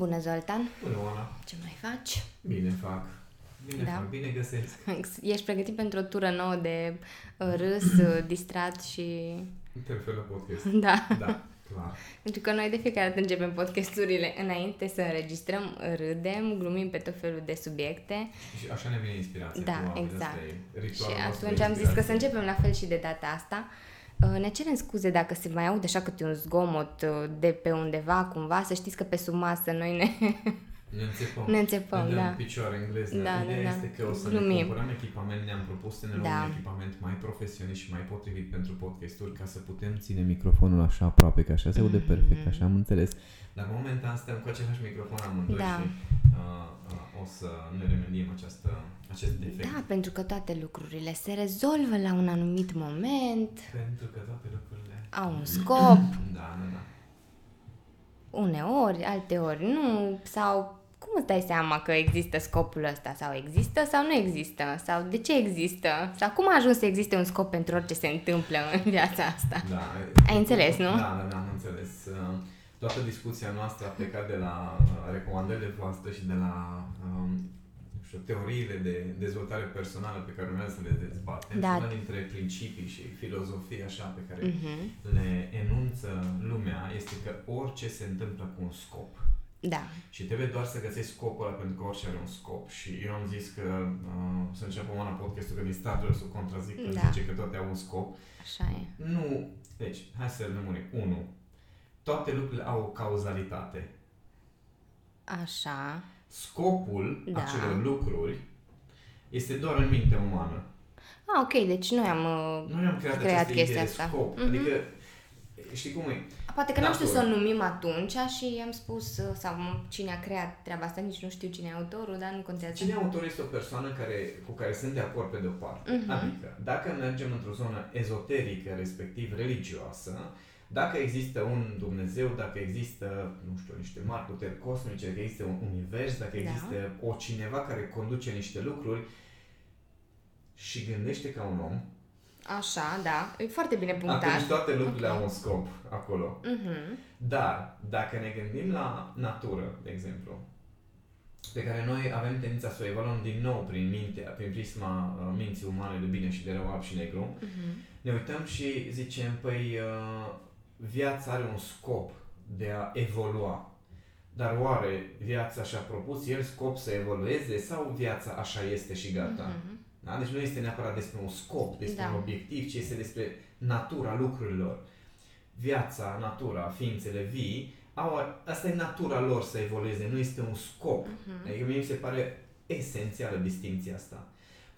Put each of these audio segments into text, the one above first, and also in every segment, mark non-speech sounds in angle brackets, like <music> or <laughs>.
Bună, Zoltan! Bună, Oana! Ce mai faci? Bine fac. Bine da. fac, bine găsesc. Ești pregătit pentru o tură nouă de uh, râs, uh, distrat și... Interfelă podcast. <laughs> Da. Da, clar. Pentru că noi de fiecare dată începem podcasturile înainte să înregistrăm, râdem, glumim pe tot felul de subiecte. Și așa ne vine inspirația. Da, exact. Și atunci am zis că să începem la fel și de data asta. Uh, ne cerem scuze dacă se mai aude așa câte un zgomot uh, de pe undeva cumva, să știți că pe sub masă noi ne... Ne înțepăm. <laughs> Ne înțepăm, ne da. picioare engleză. Da, Ideea da, da. este că o să Glumim. ne cumpărăm echipament, ne-am propus să ne luăm Da. un echipament mai profesionist și mai potrivit pentru podcasturi ca să putem ține microfonul așa aproape, că așa se aude Mhm. perfect, așa am înțeles. Dar momentan suntem cu același microfon amândoi Da. și uh, uh, o să ne remediem această, acest defect. Da, pentru că toate lucrurile se rezolvă la un anumit moment, Pentru că toate lucrurile... au un scop, Da, da, da. uneori, alteori nu, sau cum îți dai seama că există scopul ăsta? Sau există sau nu există? Sau de ce există? Sau cum a ajuns să existe un scop pentru orice se întâmplă <laughs> în viața asta? Da. Ai înțeles, nu? Da, da, da, am înțeles. Uh, Toată discuția noastră a plecat de la uh, recomandările voastre și de la um, nu știu, teoriile de dezvoltare personală pe care urmează să le dezbatem. Da. Și una dintre principii și filozofii așa pe care Mhm. le enunță lumea este că orice se întâmplă cu un scop. Da. Și trebuie doar să găsești scopul ăla pentru că orice are un scop. Și eu am zis că uh, să începem una podcastul că din start vreau să o contrazic că Da. zice că toate au un scop. Așa e. Nu, deci, hai să lămurim. 1. Toate lucrurile au o cauzalitate. Așa. Scopul Da. acelor lucruri este doar în mintea umană. Ah, ok, deci noi am... uh, Noi am creat, Creat această chestia idee de asta. scop. Mhm. Adică, știi cum e? Poate că n-am știut să o Natură. numim atunci și am spus, uh, sau m- cine a creat treaba asta, nici nu știu cine e autorul, dar nu contează. Cine autor este o persoană care, cu care sunt de acord pe de-o parte. Mhm. Adică, dacă mergem într-o zonă ezoterică, respectiv religioasă, dacă există un Dumnezeu, dacă există, nu știu, niște mari puteri cosmice, dacă există un univers, dacă Da. există o cineva care conduce niște lucruri și gândește ca un om, Așa, da. E foarte bine atunci punctat. toate lucrurile Ok. au un scop acolo. Mhm. Dar, dacă ne gândim la natură, de exemplu, pe care noi avem tendința să o evaluăm din nou prin mintea, prin prisma uh, minții umane de bine și de rău, alb și negru, Mhm. ne uităm și zicem, păi, uh, viața are un scop de a evolua. Dar oare viața și-a propus el scop să evolueze sau viața așa este și gata? Mhm. Da? Deci nu este neapărat despre un scop, despre Da. un obiectiv, ci este despre natura lucrurilor. Viața, natura, ființele vii, au, asta e natura lor să evolueze, nu este un scop. Mhm. Adică mie mi se pare esențială distinția asta.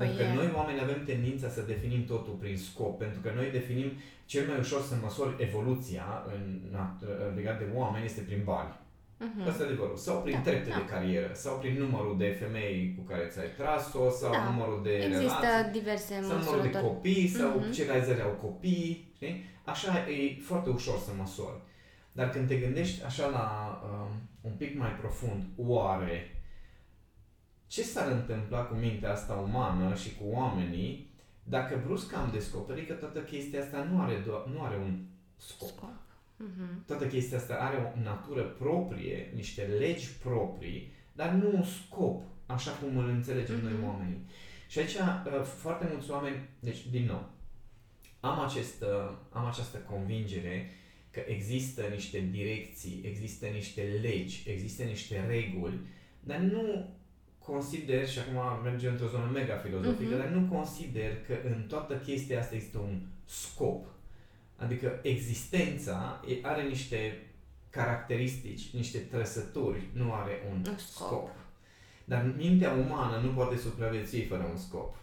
Păi Pentru că e. noi oameni avem tendința să definim totul prin scop, pentru că noi definim cel mai ușor să măsori evoluția în, nat- legat de oameni este prin bani. Mhm. Asta e adevărul. Sau prin Da, trepte da. de carieră, sau prin numărul de femei cu care ți-ai tras-o, sau Da. numărul de Există relații, diverse sau numărul de măsurători. copii, sau Mhm. ce realizări au copii, știi? Așa e foarte ușor să măsori. Dar când te gândești așa la um, un pic mai profund, oare ce s-ar întâmpla cu mintea asta umană și cu oamenii dacă brusc am descoperit că toată chestia asta nu are, doar, nu are un scop. Scop. Mhm. Toată chestia asta are o natură proprie, niște legi proprii, dar nu un scop, așa cum îl înțelegem Mhm. noi oamenii. Și aici uh, foarte mulți oameni, deci din nou, am, acest, uh, am această convingere că există niște direcții, există niște legi, există niște reguli, dar nu consider, și acum mergem într-o zonă mega filozofică, Mhm. dar nu consider că în toată chestia asta există un scop. Adică existența e- are niște caracteristici, niște trăsături, nu are un, Un scop. scop. scop. Dar mintea umană nu poate supraviețui fără un scop.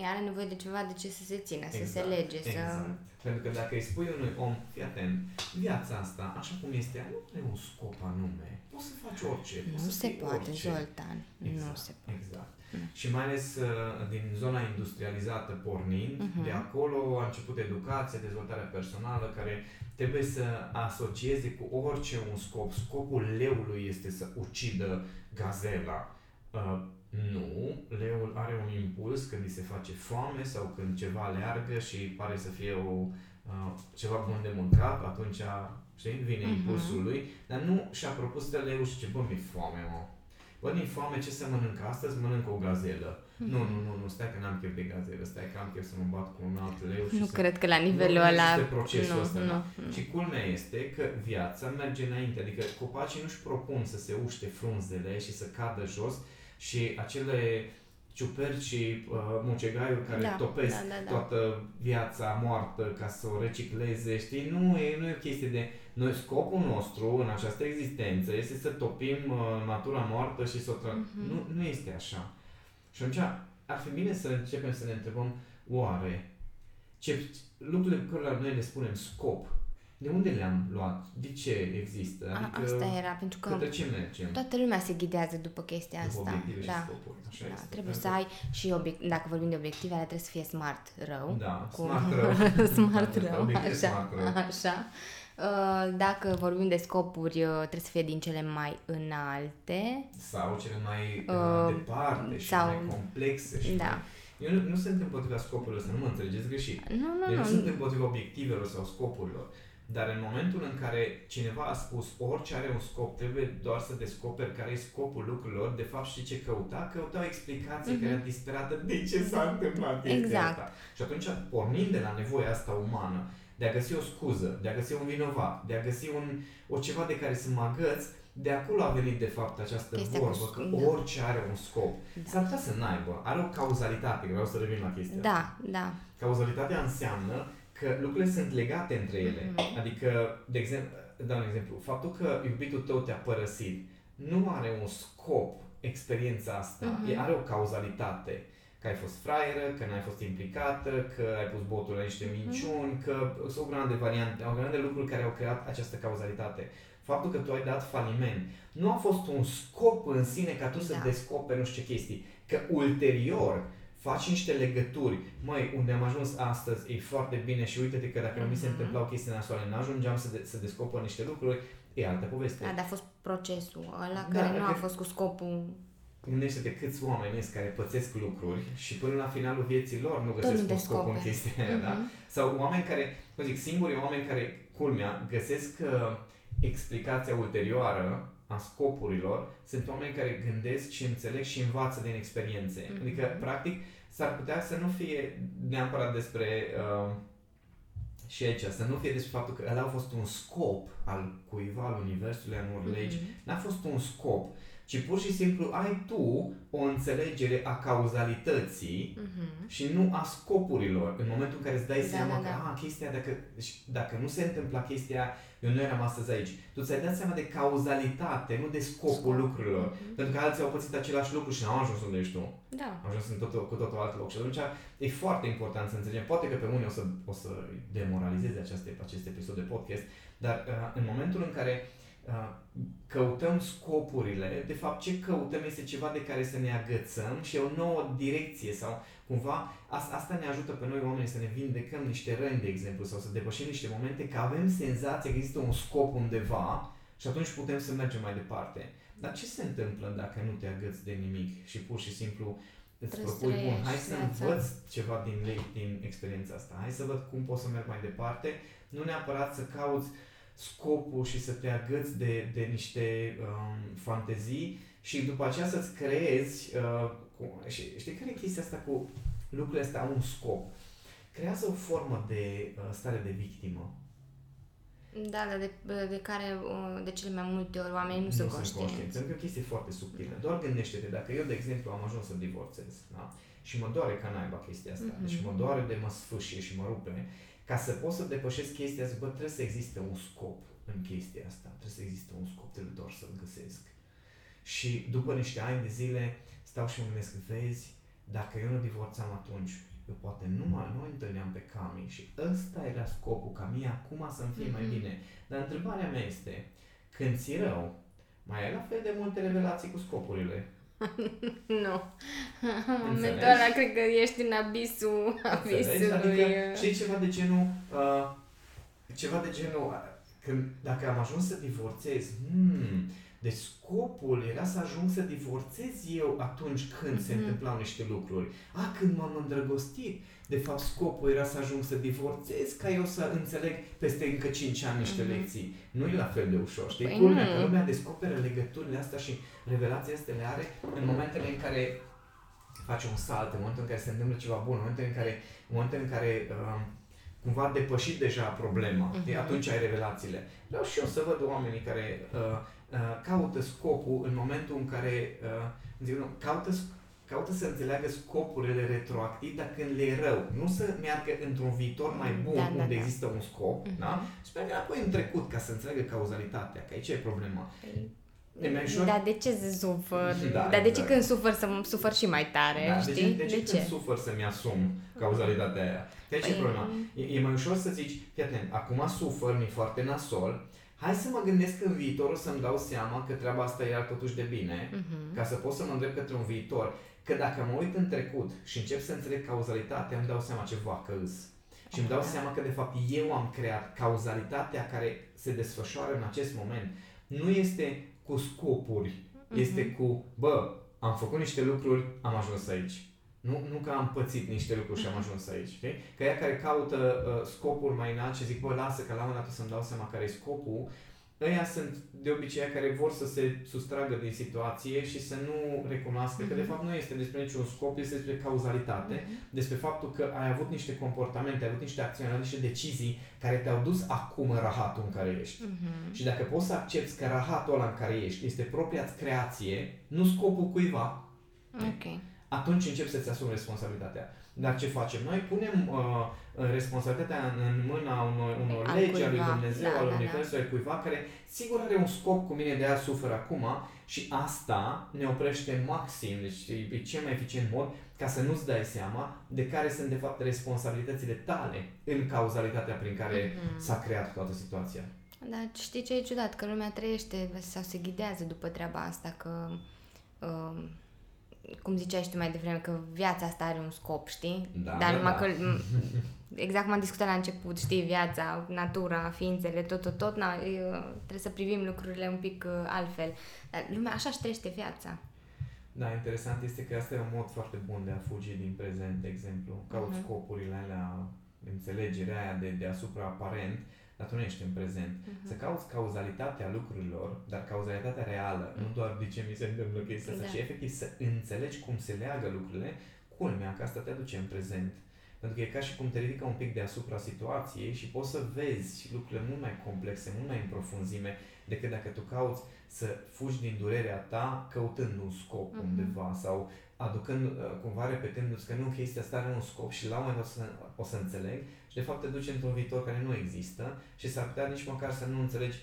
Ea are nevoie de ceva de ce să se țină, să se Exact, lege, să... Exact. Pentru că dacă îi spui unui om, fii atent, viața asta, așa cum este, ea, nu are un scop anume. Poți să faci orice. poți Nu să se fii poate, orice. Zoltan. Nu Exact, se poate. Exact. Mm. Și mai ales uh, din zona industrializată pornind, Mhm. de acolo a început educația, dezvoltarea personală, care trebuie să asocieze cu orice un scop. Scopul leului este să ucidă gazela. Uh, nu, leul are un impuls când îi se face foame sau când ceva leargă și pare să fie o, uh, ceva bun de mâncat, atunci știi? Vine Mhm. impulsul lui, dar nu și-a propus să leu și ce, bă, mi-e foame, mă. Bă, mi-e foame, ce să mănânc astăzi? Mănânc o gazelă. Mhm. Nu, nu, nu, nu, stai că n-am chef de gazelă, stai că am chef să mă bat cu un alt leu și Nu să... cred că la nivelul nu ăla... există procesul nu, ăsta, nu, da? nu. Și culmea este că viața merge înainte, adică copacii nu-și propun să se uște frunzele și să cadă jos și acele ciuperci și uh, mucegaiuri care Da, topesc da, da, da. toată viața moartă ca să o recicleze, știi? Nu e, nu e o chestie de... Noi, scopul nostru în această existență este să topim uh, natura moartă și să o tra- Mhm. nu, nu este așa. Și atunci ar fi bine să începem să ne întrebăm oare ce lucrurile pe care noi le spunem scop, de unde le-am luat? De ce există? A, Adică asta era, pentru că către ce mergem? toată lumea se ghidează după chestia După asta. obiective și Da. scopuri. Așa Da, este. trebuie să Pentru- ai și obiect, dacă vorbim de obiective, ale trebuie să fie smart rău. Da, Cu- smart rău. <laughs> smart Da, rău, obiectiv așa, smart rău. așa. Uh, Dacă vorbim de scopuri, uh, trebuie să fie din cele mai înalte. Sau cele mai Uh, uh, departe și sau- mai complexe. Și Da. mai... Eu nu, nu sunt împotriva scopurilor, să nu mă înțelegeți greșit. Nu, nu, Eu nu nu. sunt împotriva obiectivelor sau scopurilor. Dar în momentul în care cineva a spus orice are un scop, trebuie doar să descoperi care e scopul lucrurilor, de fapt știi ce căuta? Căuta o explicație Mhm. care era disperată de ce s-a întâmplat chestia Exact. asta. Și atunci, pornind de la nevoia asta umană, de a găsi o scuză, de a găsi un vinovat, de a găsi un, o ceva de care să mă agăț, de acolo a venit de fapt această Chestia cu vorbă, sc- că da. orice are un scop. Da. S-ar putea să n-aibă, are o cauzalitate, vreau să revin la chestia asta. Da, da. Cauzalitatea înseamnă că lucrurile sunt legate între ele. Mhm. Adică, de exemplu, dau un exemplu, faptul că iubitul tău te-a părăsit nu are un scop experiența asta, Mhm. e are o cauzalitate. Că ai fost fraieră, că n-ai fost implicată, că ai pus botul la niște minciuni, că sunt o grămadă de variante, o grămadă de lucruri care au creat această cauzalitate. Faptul că tu ai dat faliment nu a fost un scop în sine ca tu să Da. descoperi nu știu ce chestii. Că ulterior faci niște legături. Măi, unde am ajuns astăzi e foarte bine și uite-te că dacă nu mi se Mhm. întâmplau chestii nasoale, n-ajungeam să, de- să descoper niște lucruri, e altă poveste. Da, dar a fost procesul ăla Da, care nu a că- fost cu scopul Gândește-te câți oameni sunt care pățesc lucruri și până la finalul vieții lor nu găsesc nu un scop în descoperi. chestia aia, da? Mhm. Sau oameni care, cum zic, singurii oameni care, culmea, găsesc uh, explicația ulterioară a scopurilor, sunt oameni care gândesc și înțeleg și învață din experiențe. Mhm. Adică, practic, s-ar putea să nu fie neapărat despre uh, și aici, să nu fie despre faptul că ăla a fost un scop al cuiva, al universului, al unor legi, Mhm. N-a fost un scop, ci pur și simplu ai tu o înțelegere a cauzalității Mhm. și nu a scopurilor. În momentul în care îți dai Da, seama da, că, da. a, chestia, dacă, și dacă nu se întâmpla chestia, eu nu eram astăzi aici. Tu ți-ai dat seama de cauzalitate, nu de scopul Scop. lucrurilor. Mhm. Pentru că alții au pățit același lucru și n-au ajuns unde ești tu. Da. Am ajuns în totul, cu totul alt loc. Și atunci e foarte important să înțelegem. Poate că pe unii o să, o să demoralizeze aceste, acest episod de podcast, dar uh, în momentul în care uh, căutăm scopurile, de fapt ce căutăm este ceva de care să ne agățăm și o nouă direcție sau cumva asta, asta ne ajută pe noi oameni să ne vindecăm niște răni, de exemplu, sau să depășim niște momente că avem senzația că există un scop undeva și atunci putem să mergem mai departe. Dar ce se întâmplă dacă nu te agăți de nimic și pur și simplu îți Trebuie să propui, bun, trăiești hai să viața." învăț ceva din, le- din experiența asta, hai să văd cum pot să merg mai departe, nu neapărat să cauți scopul și să te agăți de, de niște um, fantezii și după aceea să-ți creezi, uh, cu, și, știi care e chestia asta cu lucrurile astea au un scop? Creează o formă de uh, stare de victimă. Da, dar de, de care uh, de cele mai multe ori oamenii nu, sunt conștienți. Pentru că e o chestie foarte subtilă. Doar gândește-te, dacă eu, de exemplu, am ajuns să divorțez, da? și mă doare ca naiba chestia asta, Mhm. deci mă doare de mă sfâșie și mă rupe, ca să pot să depășesc chestia asta, bă, trebuie să existe un scop în chestia asta, trebuie să existe un scop, trebuie doar să-l găsesc. Și după niște ani de zile stau și mă gândesc, vezi, dacă eu nu divorțam atunci, eu poate nu mai nu îi întâlneam pe Cami și ăsta era scopul, ca mie acum să-mi fie mai Mhm. bine. Dar întrebarea mea este, când ți rău, mai ai la fel de multe revelații cu scopurile? <laughs> Nu. În Înțelegi? momentul ăla cred că ești în abisul, Înțelegi? abisului. Adică, uh, știi ceva de genul, uh, ceva de genul, uh, când, dacă am ajuns să divorțez, hmm, Deci scopul era să ajung să divorțez eu atunci când mm-hmm. se Mhm. întâmplau niște lucruri. A, când m-am îndrăgostit, de fapt scopul era să ajung să divorțez ca eu să înțeleg peste încă 5 ani niște Mhm. lecții. Nu e la fel de ușor, știi? Păi Culmea nu. că lumea descoperă legăturile astea și revelația astea le are în momentele în care face un salt, în momentul în care se întâmplă ceva bun, în momentul în care, în momentul în care uh, cumva a depășit deja problema, Mhm. uh-huh. atunci ai revelațiile. Vreau și eu să văd oamenii care uh, uh, caută scopul în momentul în care uh, zic, nu, caută, caută să înțeleagă scopurile retroactiv, dar când le e rău. Nu să meargă într-un viitor mai bun Da, da, unde da. există un scop, Mhm. da? și meargă înapoi în trecut ca să înțeleagă cauzalitatea, că aici e problema. Păi, E mai ușor? Dar de ce să sufăr? Da, Dar de ce exact. când sufăr să mă sufăr și mai tare, Da, știi? de ce, de ce, când sufăr să-mi asum cauzalitatea aia? De ce e Păi- problema? E, e mai ușor să zici, fii atent, acum sufăr, mi-e foarte nasol, hai să mă gândesc în viitor o să-mi dau seama că treaba asta e totuși de bine, Mhm. ca să pot să mă îndrept către un viitor. Că dacă mă uit în trecut și încep să înțeleg cauzalitatea, îmi dau seama ce vacă îs. Și îmi dau Da. seama că de fapt eu am creat cauzalitatea care se desfășoară în acest moment. Nu este cu scopuri, este Mhm. cu, bă, am făcut niște lucruri, am ajuns aici. Nu, nu că am pățit niște lucruri și am ajuns aici, știi? Că ea care caută uh, scopuri mai înalt și zic, bă, lasă că la un moment dat o să-mi dau seama care e scopul, ăia sunt de obicei aia care vor să se sustragă din situație și să nu recunoască că de Mhm. fapt nu este despre niciun scop, este despre cauzalitate, despre faptul că ai avut niște comportamente, ai avut niște acțiuni, ai avut niște decizii care te-au dus acum în rahatul în care ești. Mhm. Și dacă poți să accepti că rahatul ăla în care ești este propria creație, nu scopul cuiva, Ok. Atunci începi să-ți asumi responsabilitatea. Dar ce facem? Noi punem uh, responsabilitatea în, în mâna unor, unor Al legi, a lui cuiva. Dumnezeu, Da, al da, da. Universului, al cuiva care sigur are un scop cu mine de a suferă acum și asta ne oprește maxim, deci e e cel mai eficient mod ca să nu-ți dai seama de care sunt de fapt responsabilitățile tale în cauzalitatea prin care Mhm. s-a creat toată situația. Dar știi ce e ciudat? Că lumea trăiește sau se ghidează după treaba asta, că... Uh, cum ziceai și tu mai devreme, că viața asta are un scop, știi? Da, Dar da, numai da. că... m- Exact cum am discutat la început, știi, viața, natura, ființele, tot, tot, tot, na, e, trebuie să privim lucrurile un pic uh, altfel. Dar lumea așa își trăiește viața. Da, interesant este că asta e un mod foarte bun de a fugi din prezent, de exemplu. Cauți Mhm. scopurile alea, înțelegerea aia de deasupra aparent, dar tu nu ești în prezent. Mhm. Să cauți cauzalitatea lucrurilor, dar cauzalitatea reală, nu doar de ce mi se întâmplă chestia asta, Da. ci efectiv să înțelegi cum se leagă lucrurile, culmea că asta te aduce în prezent. Pentru că e ca și cum te ridică un pic deasupra situației și poți să vezi lucrurile mult mai complexe, mult mai în profunzime, decât dacă tu cauți să fugi din durerea ta căutând un scop Mhm. undeva sau aducând, uh, cumva repetându-ți că nu, chestia asta are un scop și la un moment dat o să, o să înțeleg și de fapt te duci într-un viitor care nu există și s-ar putea nici măcar să nu înțelegi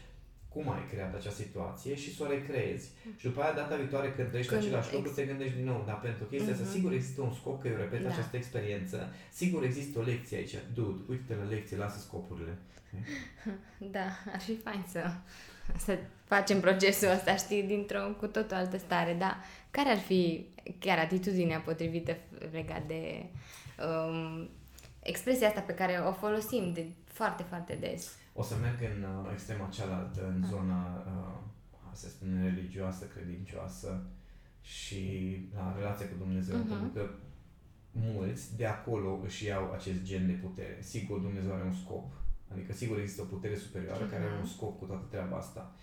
cum ai creat acea situație și să o recreezi. Și după aia, data viitoare, când trăiești Când același lucru, ex- te gândești din nou, dar pentru chestia asta, Mhm. sigur există un scop că eu repet Da. această experiență, sigur există o lecție aici. Dude, uite-te la lecție, lasă scopurile. <laughs> Da, ar fi fain să, să facem procesul ăsta, știi, dintr-o cu totul altă stare, dar care ar fi chiar atitudinea potrivită legat de um, expresia asta pe care o folosim de foarte, foarte des? O să merg în uh, extrema cealaltă, în Ah. zona, uh, să spun, religioasă, credincioasă și la relația cu Dumnezeu, Mhm. pentru că mulți de acolo își iau acest gen de putere. Sigur, Dumnezeu are un scop, adică sigur există o putere superioară care are un Mhm. scop cu toată treaba asta.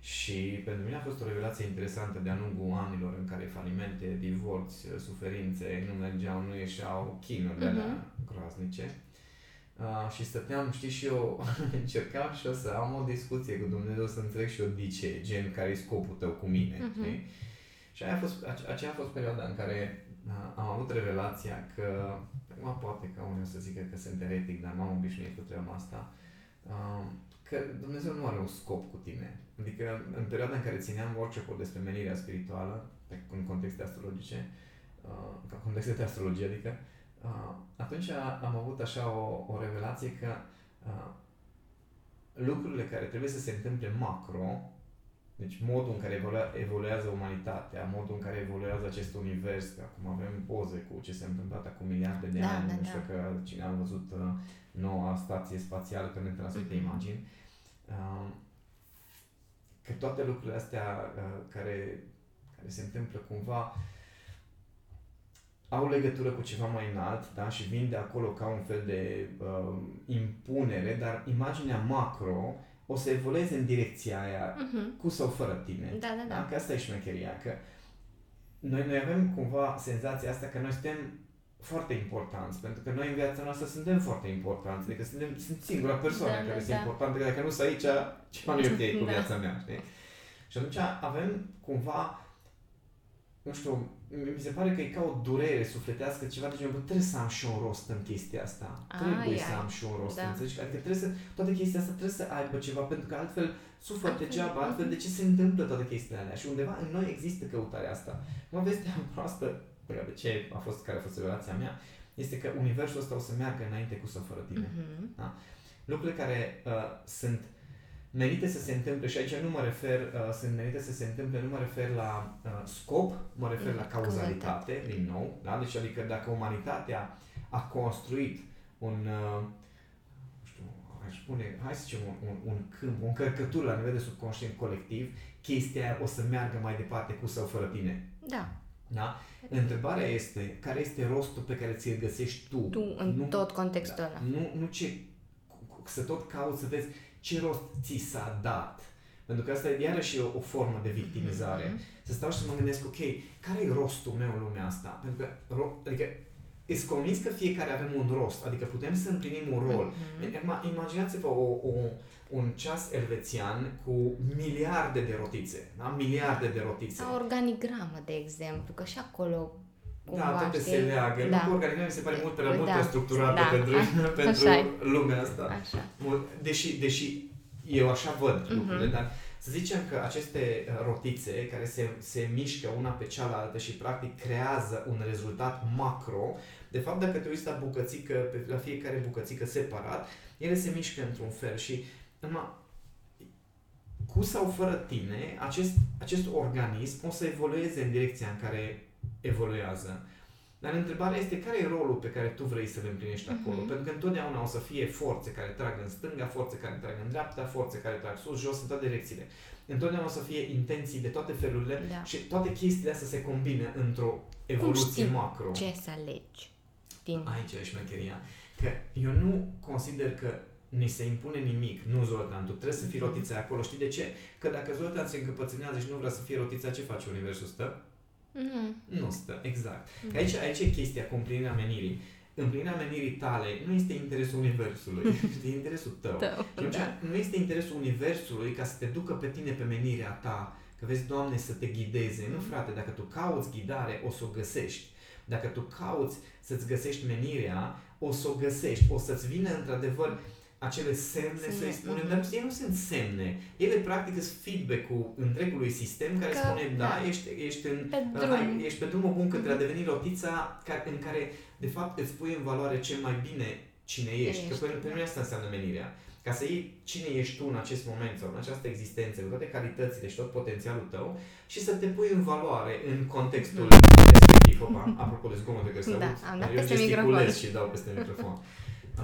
Și pentru mine a fost o revelație interesantă de-a lungul anilor în care falimente, divorți, suferințe nu mergeau, nu ieșeau chinuri de alea Mhm. groaznice. Uh, și stăteam, știi, și eu <laughs> încercam și eu să am o discuție cu Dumnezeu, să înțeleg și eu de ce, gen, care e scopul tău cu mine, Mhm. știi? Și aia a fost, ace- aceea a fost perioada în care uh, am avut revelația că, acum poate că unii o să zică că sunt eretic, dar m-am obișnuit cu treaba asta, uh, că Dumnezeu nu are un scop cu tine. Adică în perioada în care țineam workshop-uri despre menirea spirituală, pe- în contexte astrologice, uh, ca contexte de astrologie, adică, uh, atunci am avut așa o, o revelație că uh, lucrurile care trebuie să se întâmple macro, deci modul în care evolua, evoluează umanitatea, modul în care evoluează acest univers, că acum avem poze cu ce s-a întâmplat acum miliarde de Da, ani, da, nu știu da. că cine a văzut uh, noua stație spațială care ne transmite Mhm. imagini. Uh, că toate lucrurile astea uh, care, care se întâmplă cumva au legătură cu ceva mai înalt da? și vin de acolo ca un fel de uh, impunere, dar imaginea macro o să evolueze în direcția aia, uh-huh. cu sau fără tine. Da, da, da. da? Că asta e șmecheria, că noi, noi avem cumva senzația asta că noi suntem foarte importanți, pentru că noi în viața noastră suntem foarte importanți, adică suntem, sunt singura persoană da, care da, sunt da. importante, că dacă nu sunt aici, ceva nu e ok cu <laughs> da. viața mea, știi? Și atunci avem cumva, nu știu, mi se pare că e ca o durere sufletească, ceva de genul, trebuie să am și un rost în chestia asta. A, trebuie ai, să am și un rost, da. înțelegi? Adică trebuie să, toată chestia asta trebuie să aibă ceva, pentru că altfel sufăr degeaba, altfel de ce se întâmplă toate chestiile alea? Și undeva în noi există căutarea asta. Mă vestea proastă de ce a fost, care a fost relația mea, este că universul ăsta o să meargă înainte cu sau fără tine. Uh-huh. Da? Lucrurile care uh, sunt menite să se întâmple, și aici nu mă refer, uh, sunt menite să se întâmple, nu mă refer la uh, scop, mă refer mm, la cauzalitate, din nou, da? Deci adică dacă umanitatea a construit un, uh, știu, aș spune, hai să zicem, un, un, un câmp, o încărcătură la nivel de subconștient colectiv, chestia aia o să meargă mai departe cu sau fără tine. Da. Da? Întrebarea este, care este rostul pe care ți-l găsești tu? Tu, în nu, tot contextul da, ăla. Nu, nu ce, să tot cauți să vezi ce rost ți s-a dat. Pentru că asta e iarăși o, o formă de victimizare. Mm-hmm. Să stau și să mă gândesc, ok, care e rostul meu în lumea asta? Pentru că, ro- adică, ești convins că fiecare avem un rost, adică putem să împlinim un rol. Mm-hmm. Imaginați-vă o, o, un ceas elvețian cu miliarde de rotițe, da? Miliarde de rotițe. Sau organigramă, de exemplu, că și acolo da, toate se leagă. Da. Nu organigramă mi se pare mult prea da. mult structurată da. pentru, a, <laughs> pentru lumea asta. Așa. Deși, deși eu așa văd uh-huh. lucrurile, dar să zicem că aceste uh, rotițe care se, se mișcă una pe cealaltă și practic creează un rezultat macro, de fapt dacă te uiți la bucățică, la fiecare bucățică separat, ele se mișcă într-un fel și numai cu sau fără tine, acest, acest organism o să evolueze în direcția în care evoluează. Dar întrebarea este care e rolul pe care tu vrei să-l împlinești acolo? Mm-hmm. Pentru că întotdeauna o să fie forțe care trag în stânga, forțe care trag în dreapta, forțe care trag sus, jos, în toate direcțiile. Întotdeauna o să fie intenții de toate felurile da. și toate chestiile astea se combină într-o evoluție macro. ce să alegi? Din... Aici e șmecheria. Că eu nu consider că ni se impune nimic, nu Zoltan, tu trebuie să fii mhm. rotița acolo. Știi de ce? Că dacă Zoltan se încăpățânează și nu vrea să fie rotița, ce face universul? Stă? Mm. Nu stă, exact. Mm. Aici, aici e chestia cu împlinirea menirii. Împlinirea menirii tale nu este interesul universului, <laughs> este interesul tău. tău și da. nu este interesul universului ca să te ducă pe tine pe menirea ta, că vezi, Doamne, să te ghideze. Nu, frate, dacă tu cauți ghidare, o să o găsești. Dacă tu cauți să-ți găsești menirea, o să o găsești. O să-ți vină, într-adevăr, acele semne, să-i spunem, dar ele nu sunt semne. Ele practic sunt feedback-ul întregului sistem care că, spune, da, da, ești, ești, în, pe drum. ai, ești pe drumul bun către a deveni rotița în care, de fapt, îți pui în valoare cel mai bine cine ești. ești. Că pentru mine asta înseamnă menirea. Ca să iei cine ești tu în acest moment sau în această existență, cu toate calitățile și tot potențialul tău și să te pui în valoare în contextul mm. respectiv. Opa, apropo de zgomote că se da, aud, am dat eu gesticulez și dau peste microfon.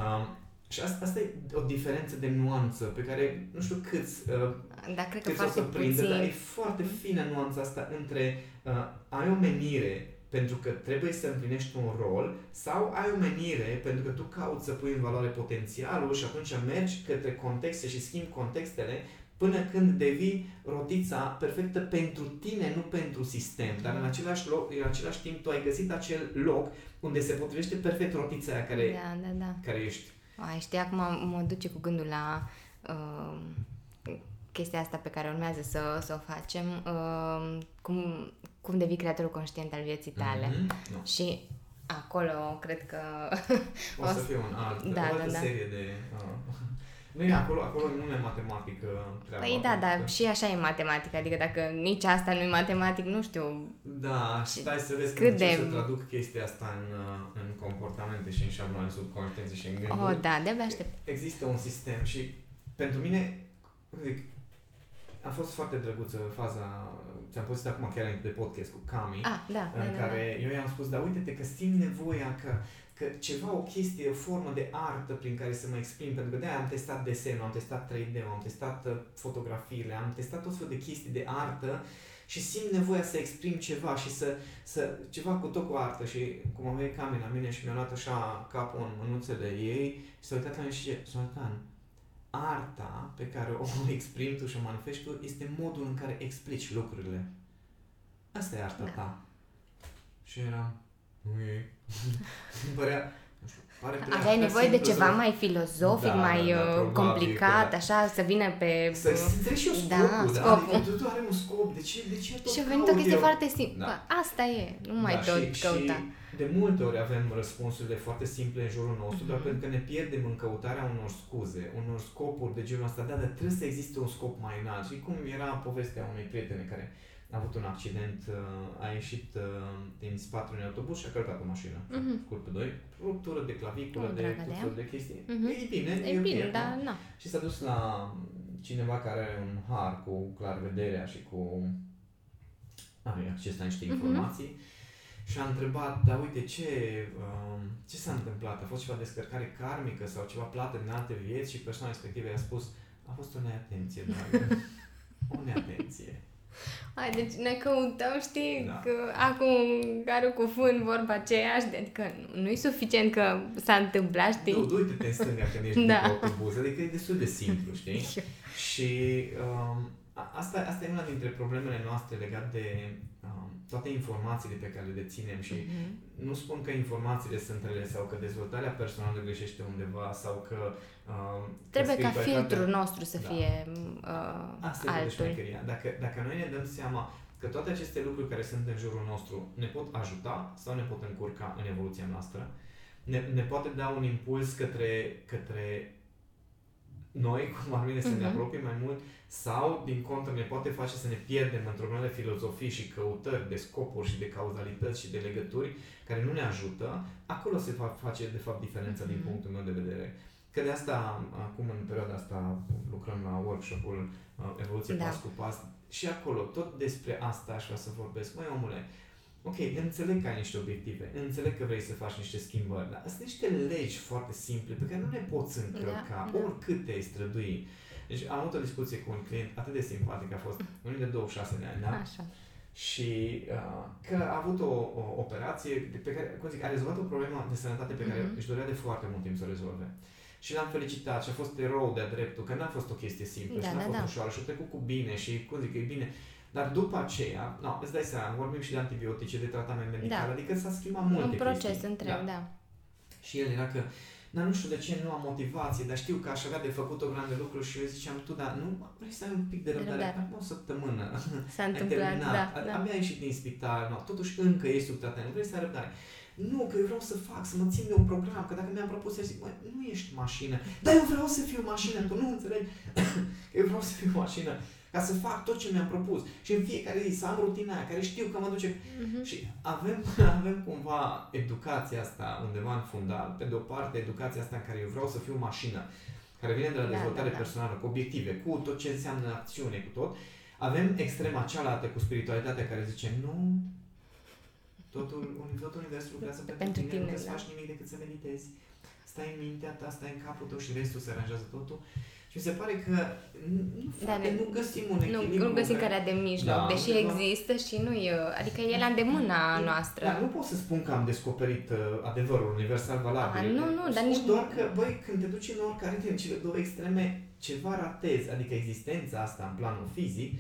Um, <laughs> și asta, asta e o diferență de nuanță pe care nu știu câți, uh, da, cred că câți o să prindă, dar e foarte fină nuanța asta între uh, ai o menire pentru că trebuie să împlinești un rol sau ai o menire pentru că tu cauți să pui în valoare potențialul și atunci mergi către contexte și schimbi contextele până când devii rotița perfectă pentru tine, nu pentru sistem. Dar în același, loc, în același timp tu ai găsit acel loc unde se potrivește perfect rotița aia care, da, da, da. care ești. Ai, știi, acum mă duce cu gândul la uh, chestia asta pe care urmează să, să o facem, uh, cum, cum devii creatorul conștient al vieții tale. Mm-hmm. No. Și acolo cred că... <laughs> o, să fie un alt, da, o altă da, da. serie de... Uh, nu e acolo, acolo nu e matematică treaba. Păi da, dar și așa e matematică, adică dacă nici asta nu e matematic, nu știu. Da, și stai să vezi cât de... să traduc chestia asta în, uh, în comportamente și în șabloane subconștiențe și în gânduri. Oh, da, de-abia aștept. Există un sistem și pentru mine, zic, a fost foarte drăguță faza ți-am pus acum chiar înainte de podcast cu Cami, Ah, da, în da, da, care da. eu i-am spus, dar uite-te că simt nevoia că, că ceva, o chestie, o formă de artă prin care să mă exprim, pentru că de am testat desenul, am testat 3D, am testat uh, fotografiile, am testat tot felul de chestii de artă și simt nevoia să exprim ceva și să, să ceva cu tot cu artă și cum a venit Cami la mine și mi-a luat așa capul în mânuțele ei și s-a uitat la mine și zice, Sultan, arta pe care o <laughs> exprimi tu și o manifesti tu este modul în care explici lucrurile. Asta e arta Da. ta. Și eram, nu e. <laughs> Îmi părea, nu știu, pare prea- Aveai prea nevoie de simplu ceva să- mai filozofic, Da, mai da, da, uh, probabil complicat, că- așa, să vină pe... Să să înțelegi și eu Da, scopul, da? scopul. Adică totul are un scop, de ce, de ce tot Și a venit o caut chestie eu? foarte simplă. Da. Asta e, nu mai da, tot și, căuta. Și de multe ori avem răspunsurile foarte simple în jurul nostru, doar Mhm. pentru că ne pierdem în căutarea unor scuze, unor scopuri de genul ăsta. Da, dar trebuie să existe un scop mai înalt. Și cum era povestea unei prietene care a avut un accident, uh, a ieșit uh, din spatele unui autobuz și a călcat o mașină. Mhm. Culpă 2, ruptură de claviculă, Oh, de dragă tot de ea. felul de chestii. Mhm. E bine, E ok, bine, nu? dar nu. Și s-a dus la cineva care are un har cu clarvederea și cu are acces la niște Mhm. informații și a întrebat, dar uite, ce, um, ce s-a întâmplat? A fost ceva descărcare karmică sau ceva plată din alte vieți? Și persoana respectivă i-a spus, a fost o neatenție, dragă. <laughs> o neatenție. Hai, deci ne căutăm, știi, Da. că acum care cu fân vorba aceeași, adică nu e suficient că s-a întâmplat, știi? Du, du-te în stânga când ești Da. da. pe autobuz, adică e destul de simplu, știi? <laughs> Și um, a- asta, asta e una dintre problemele noastre legate de um, toate informațiile pe care le deținem și Mhm. nu spun că informațiile sunt rele sau că dezvoltarea personală greșește undeva sau că um, că Trebuie ca spiritualitatea- filtrul nostru să Da. fie uh, Asta e de altul. șmecheria. Dacă, dacă noi ne dăm seama că toate aceste lucruri care sunt în jurul nostru ne pot ajuta sau ne pot încurca în evoluția noastră, ne, ne poate da un impuls către, către noi, cum ar veni să ne Mhm. apropiem mai mult, sau, din contră, ne poate face să ne pierdem într-o mare filozofii și căutări de scopuri și de cauzalități și de legături care nu ne ajută, acolo se va face, de fapt, diferența din Mhm. punctul meu de vedere. Că de asta, acum, în perioada asta, lucrăm la workshop-ul uh, Evoluție Da. Pas cu Pas și acolo, tot despre asta aș vrea să vorbesc. Măi, omule, ok, înțeleg că ai niște obiective, înțeleg că vrei să faci niște schimbări, dar sunt niște legi foarte simple pe care nu le poți încălca, Da, da. oricât te-ai strădui. Deci am avut o discuție cu un client atât de simpatic, a fost unul de 26 de ani, da? Așa. și uh, că a avut o, o operație de- pe care, cum zic, a rezolvat o problemă de sănătate pe care Mhm. își dorea de foarte mult timp să o rezolve. Și l-am felicitat și a fost erou de-a dreptul, că n-a fost o chestie simplă Da, și n-a da, fost da. ușoară și a trecut cu bine și, cum zic, e bine. Dar după aceea, no, îți dai seama, vorbim și de antibiotice, de tratament medical, Da. adică s-a schimbat multe Un proces chestii. întreg, da. Și el era că, dar nu știu de ce nu am motivație, dar știu că aș avea de făcut o grande lucruri și eu ziceam, tu, dar nu vrei să ai un pic de răbdare, Răbdare. acum o săptămână. S-a <laughs> Ai întâmplat, terminat, da, a- da. abia ai ieșit din spital, no, totuși încă ești sub tratament, vrei să ai răbdare. Nu, că eu vreau să fac, să mă țin de un program, că dacă mi-am propus să zic, măi, nu ești mașină, dar eu vreau să fiu mașină, tu nu înțelegi? <laughs> că eu vreau să fiu mașină, ca să fac tot ce mi-am propus. Și în fiecare zi să am rutina aia, care știu că mă duce Mhm. și avem, avem cumva educația asta undeva în fundal. Pe de o parte, educația asta în care eu vreau să fiu mașină, care vine de la Da, dezvoltare da, da. personală, cu obiective, cu tot ce înseamnă acțiune, cu tot. Avem extrema cealaltă cu spiritualitatea care zice nu, totul, uni- tot universul lucrează pentru, Pentru tine, nu tine, trebuie să da. faci nimic decât să meditezi. Stai în mintea ta, stai în capul tău și restul se aranjează totul. Și mi se pare că nu, nu, Da, frate, ne- nu găsim un Nu, echilibru. nu găsim care- care de mijloc, Da, deși undeva- există și nu e, adică e la îndemâna noastră. Da, nu pot să spun că am descoperit uh, adevărul universal valabil. Ah, nu, nu, dar Spun nici- doar că, băi, când te duci în oricare din cele două extreme, ceva ratezi, adică existența asta în planul fizic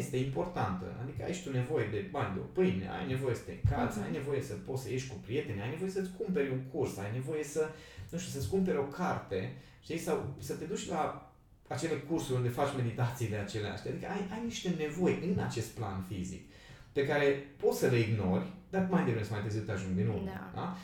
este importantă. Adică ai și tu nevoie de bani de o pâine, ai nevoie să te încalți, Mhm. ai nevoie să poți să ieși cu prieteni, ai nevoie să-ți cumperi un curs, ai nevoie să, nu știu, să-ți cumperi o carte, știi, sau să te duci la acele cursuri unde faci meditațiile acelea, știi? Adică ai, ai niște nevoi în acest plan fizic pe care poți să le ignori, dar mai devreme sau mai târziu te ajungi din urmă. Da. Da?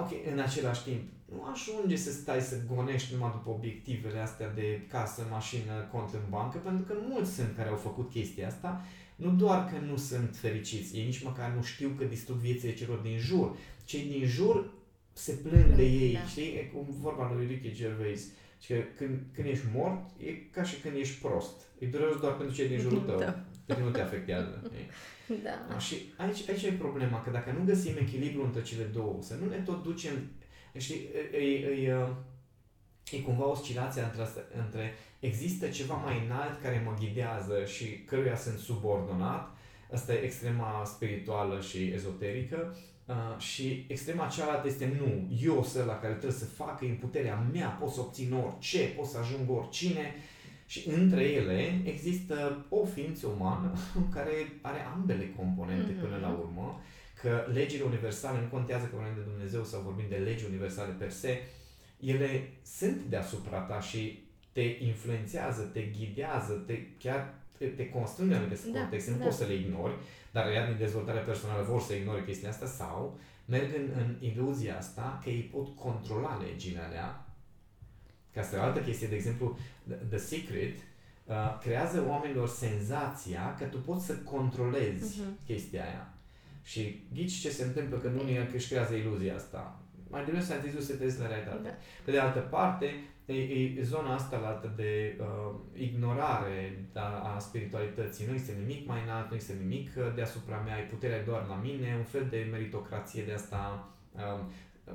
Ok, în același timp, nu ajunge să stai să gonești numai după obiectivele astea de casă, mașină, cont în bancă, pentru că mulți sunt care au făcut chestia asta, nu doar că nu sunt fericiți, ei nici măcar nu știu că distrug viețile celor din jur. Cei din jur se plâng de Plâng, ei, da. știi? E cum vorba lui Ricky Gervais, și că când, când ești mort, e ca și când ești prost. E dureros doar pentru cei din jurul tău. Da. pe tine nu te afectează. <laughs> Da. Și aici, aici e problema, că dacă nu găsim echilibru între cele două, să nu ne tot ducem, știi, e, e, e, e cumva oscilația între, asta, între există ceva mai înalt care mă ghidează și căruia sunt subordonat, asta e extrema spirituală și ezoterică, Uh, și extrema cealaltă este nu, eu sunt la care trebuie să fac, în puterea mea, pot să obțin orice, pot să ajung oricine și între ele există o ființă umană <laughs> care are ambele componente mm-hmm. până la urmă, că legile universale, nu contează că vorbim de Dumnezeu sau vorbim de legi universale per se, ele sunt deasupra ta și te influențează, te ghidează, te chiar te, te constrâng în anumite da, contexte, nu da. poți să le ignori, dar ea din dezvoltarea personală vor să ignore chestia asta sau merg în, în iluzia asta că ei pot controla legile alea. Ca asta e o altă chestie, de exemplu, The, The Secret uh, creează oamenilor senzația că tu poți să controlezi uh-huh. chestia aia. Și ghici ce se întâmplă când unii își creează iluzia asta. Mai devreme să să te la realitate. Da. Pe de altă parte, e, e zona asta la de uh, ignorare a, a spiritualității. Nu este nimic mai înalt, nu este nimic uh, deasupra mea, ai puterea doar la mine, un fel de meritocrație de asta uh, uh,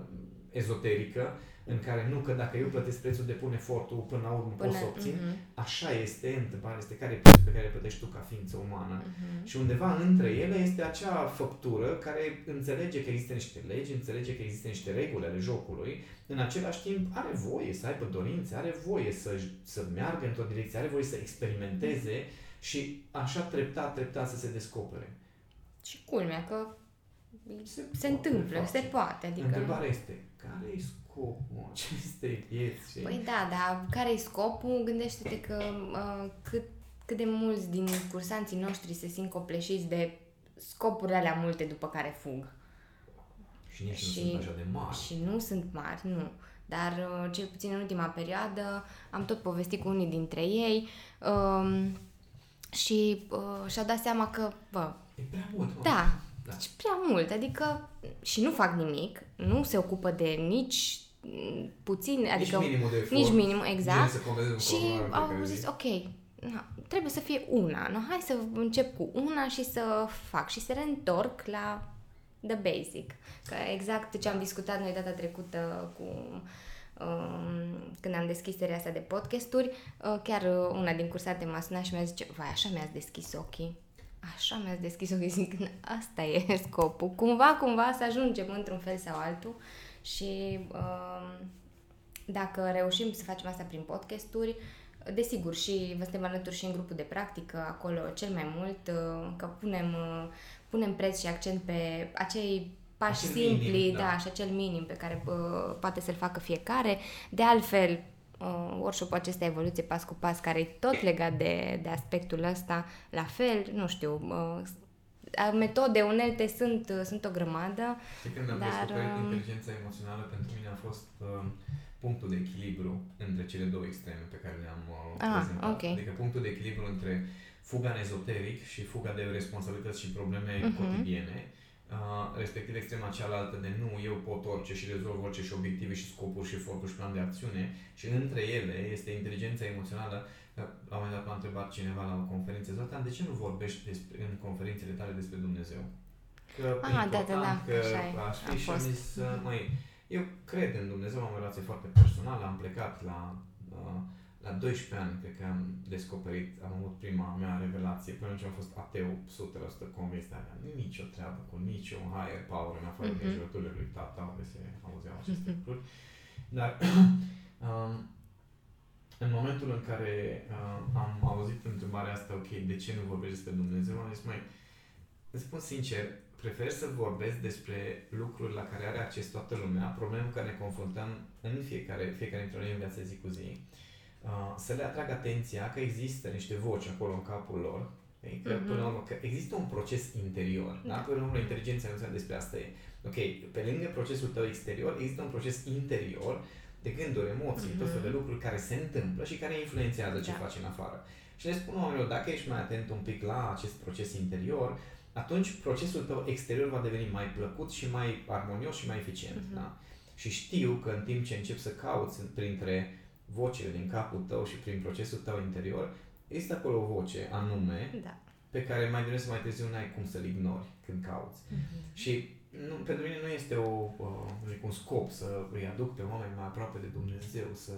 ezoterică în care nu că dacă eu plătesc prețul de pun efortul până la urmă până, pot să obțin, uh-huh. așa este, întrebarea este care e prețul pe care îl plătești tu ca ființă umană. Uh-huh. Și undeva între ele este acea făptură care înțelege că există niște legi, înțelege că există niște reguli ale jocului, în același timp are voie să aibă dorințe, are voie să, să meargă într-o direcție, are voie să experimenteze și așa treptat, treptat să se descopere. Și culmea că se, se întâmplă, se poate. Adică... Întrebarea este, care e scopul acestei vieți? Păi da, dar care e scopul? Gândește-te că uh, cât, cât de mulți din cursanții noștri se simt copleșiți de scopurile alea multe după care fug. Și nici și, nu sunt așa de mari. Și nu sunt mari, nu. Dar uh, cel puțin în ultima perioadă am tot povestit cu unii dintre ei um, și uh, și-au dat seama că, bă... E prea mult, mă. Da, da. Deci prea mult, adică și nu fac nimic, nu se ocupă de nici puțin, adică nici minimul de efort, nici minimul, exact. Și au zis, ok, na, trebuie să fie una, no, hai să încep cu una și să fac și să reîntorc la the basic. Că exact ce am discutat noi data trecută cu um, când am deschis seria asta de podcasturi, uh, chiar una din cursate m-a sunat și mi-a zis, vai, așa mi-ați deschis ochii așa mi-ați deschis ochii, zic, asta e scopul. Cumva, cumva să ajungem într-un fel sau altul și uh, dacă reușim să facem asta prin podcasturi, desigur și vă suntem alături și în grupul de practică, acolo cel mai mult, uh, că punem, uh, punem preț și accent pe acei pași acel simpli, minim, da. da, și acel minim pe care uh, poate să-l facă fiecare. De altfel, uh, workshop-ul acesta evoluție pas cu pas, care e tot legat de, de aspectul ăsta, la fel, nu știu, uh, metode, unelte sunt, uh, sunt o grămadă. Și când am dar, descoperit uh, inteligența emoțională, pentru mine a fost uh, punctul de echilibru între cele două extreme pe care le-am uh, ah, prezentat. Okay. Adică punctul de echilibru între fuga în ezoteric și fuga de responsabilități și probleme uh-huh. cotidiene Uh, respectiv extrema cealaltă de nu, eu pot orice și rezolv orice și obiective și scopuri și eforturi și plan de acțiune și între ele este inteligența emoțională. La un moment dat m-a întrebat cineva la o conferință, Zoltan, de ce nu vorbești despre, în conferințele tale despre Dumnezeu? Că ah, da, da, da, că așa aș fi și am zis, mhm. măi, eu cred în Dumnezeu, am o relație foarte personală, am plecat la uh, la 12 ani, cred că am descoperit, am avut prima mea revelație. Până atunci am fost ateu 100% convins de aveam nicio treabă cu nicio higher power în afară mm-hmm. de jurăturile lui tata, unde se auzeau <laughs> aceste mm-hmm. lucruri. Dar <clears throat> um, în momentul în care uh, am auzit întrebarea asta, ok, de ce nu vorbești despre Dumnezeu, am zis, mai, îți spun sincer, prefer să vorbesc despre lucruri la care are acces toată lumea, probleme cu care ne confruntăm în fiecare, fiecare dintre noi în viața zi cu zi. Uh, Uh, să le atrag atenția că există niște voci acolo în capul lor, că, mm-hmm. până la urmă, că există un proces interior, da? da? Până la urmă, inteligența emoțională despre asta e. Ok, pe lângă procesul tău exterior, există un proces interior de gânduri, emoții, mm-hmm. tot felul de lucruri care se întâmplă și care influențează ce da. faci în afară. Și le spun oamenilor, dacă ești mai atent un pic la acest proces interior, atunci procesul tău exterior va deveni mai plăcut și mai armonios și mai eficient. Mm-hmm. Da? Și știu că în timp ce încep să cauți printre vocile din capul tău și prin procesul tău interior, există acolo o voce anume da. pe care mai devreme sau mai târziu n-ai cum să-l ignori când cauți. Mhm. Și nu, pentru mine nu este o, uh, zic, un scop să îi aduc pe oameni mai aproape de Dumnezeu, să...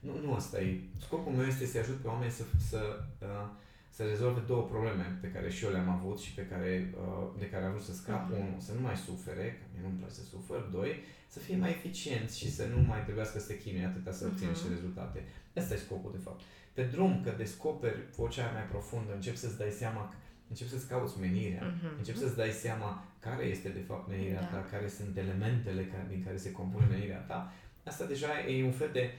Nu, nu asta e. Scopul meu este să-i ajut pe oameni să, să, uh, să rezolve două probleme pe care și eu le-am avut și pe care, uh, de care am vrut să scap. Mhm. Unul, să nu mai sufere, că mie nu-mi place să sufăr. Doi, să fie mai eficienți și să nu mai trebuiască să se chinuie atâta să obțină Mhm. niște rezultate. Asta e scopul, de fapt. Pe drum, că descoperi vocea aia mai profundă, începi să-ți dai seama, că- începi să-ți cauți menirea, Mhm. începi să-ți dai seama care este de fapt menirea Da. ta, care sunt elementele care, din care se compune menirea ta, asta deja e un fel de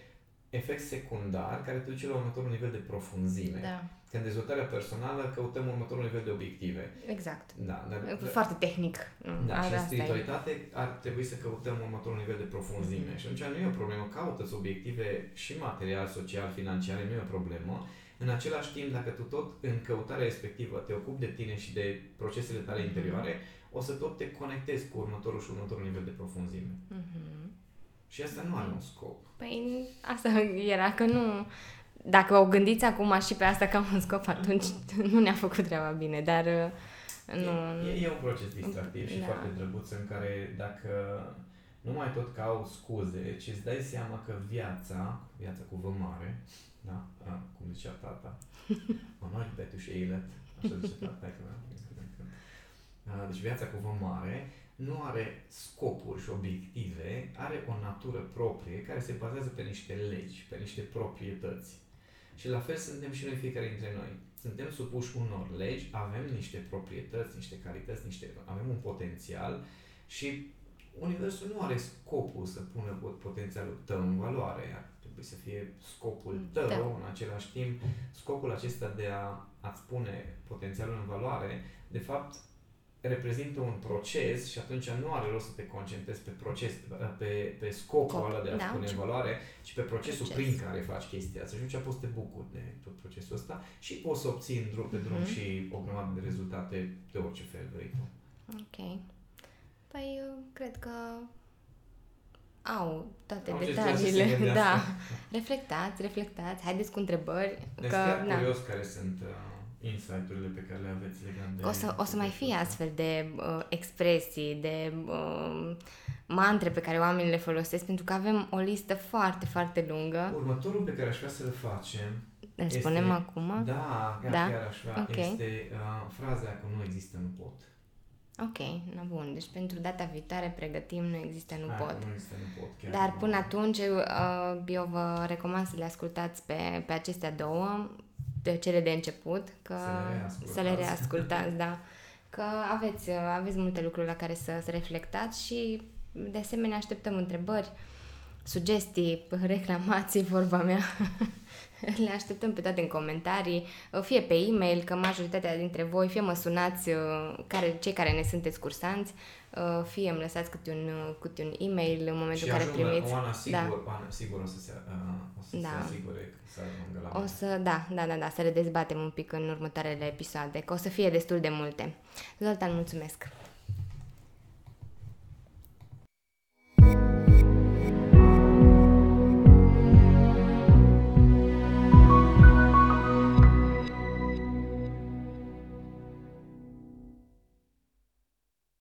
efect secundar care te duce la următorul nivel de profunzime. Da, Că în dezvoltarea personală căutăm următorul nivel de obiective. exact. Da, dar, Foarte tehnic. da, Ar- și în asta e. spiritualitate ar trebui să căutăm următorul nivel de profunzime. Și atunci nu e o problemă, caută-ți obiective și material, social, financiare, nu e o problemă. În același timp, dacă tu tot în căutarea respectivă te ocupi de tine și de procesele tale interioare, o să tot te conectezi cu următorul și următorul nivel de profunzime. Mhm. Și asta nu are un scop. Păi asta era că nu... Dacă o gândiți acum și pe asta ca un scop, atunci nu ne-a făcut treaba bine, dar uh, nu... E, e un proces distractiv și Da. foarte drăguț în care dacă nu mai tot cauți scuze, ci îți dai seama că viața, viața cu V mare, da, a, cum zicea tata, <laughs> mă noi betűs élet, așa zice tata, că a, deci viața cu V mare nu are scopuri și obiective, are o natură proprie care se bazează pe niște legi, pe niște proprietăți. Și la fel suntem și noi fiecare dintre noi. Suntem supuși unor legi, avem niște proprietăți, niște calități, niște, avem un potențial și Universul nu are scopul să pună pot- potențialul tău în valoare. Ar trebui să fie scopul tău, Da. în același timp, scopul acesta de a, a-ți pune potențialul în valoare, de fapt, reprezintă un proces și atunci nu are rost să te concentrezi pe proces, pe, pe scopul Scop, ăla de a da. pune în valoare, ci pe procesul Proces. prin care faci chestia asta. Și atunci poți să te bucuri de tot procesul ăsta și poți să obții în drum, pe drum Mhm. și o grămadă de rezultate de orice fel vrei tu. Ok. Păi, eu cred că au toate Au ce trebuie să se detaliile. gândească. Da. Reflectați, reflectați, haideți cu întrebări. Deci că, chiar na, curios care sunt uh, insight-urile pe care le aveți legat de... o să, o să mai fie asta. astfel de uh, expresii, de uh, mantre pe care oamenii le folosesc, pentru că avem o listă foarte, foarte lungă. Următorul pe care aș vrea să-l facem, Îl Este- spunem acum? da, chiar, Da? chiar aș vrea, Ok. este uh, fraza aia că nu există, nu pot. Ok, na bun. Deci pentru data viitoare pregătim, nu există, nu Aia pot. că Nu există, nu pot. Chiar Dar nu. până atunci uh, eu vă recomand să le ascultați pe, pe acestea două, de cele de început, că Să le reascultați. să le reascultați, da. Că aveți, uh, aveți multe lucruri la care să, să reflectați și de asemenea așteptăm întrebări, sugestii, reclamații, vorba mea. <laughs> <laughs> Le așteptăm pe toate în comentarii, uh, fie pe e-mail, că majoritatea dintre voi, fie mă sunați, uh, care, cei care ne sunteți cursanți, uh, fie îmi lăsați câte un, uh, câte un e-mail în momentul și în care ajungă, primiți. Oana, sigur, Da. Oana, sigur o să se, uh, o să Da. se asigure că să ajungă la O mine. să, da, da, da, da, să le dezbatem un pic în următoarele episoade, că o să fie destul de multe. Zoltan, mulțumesc!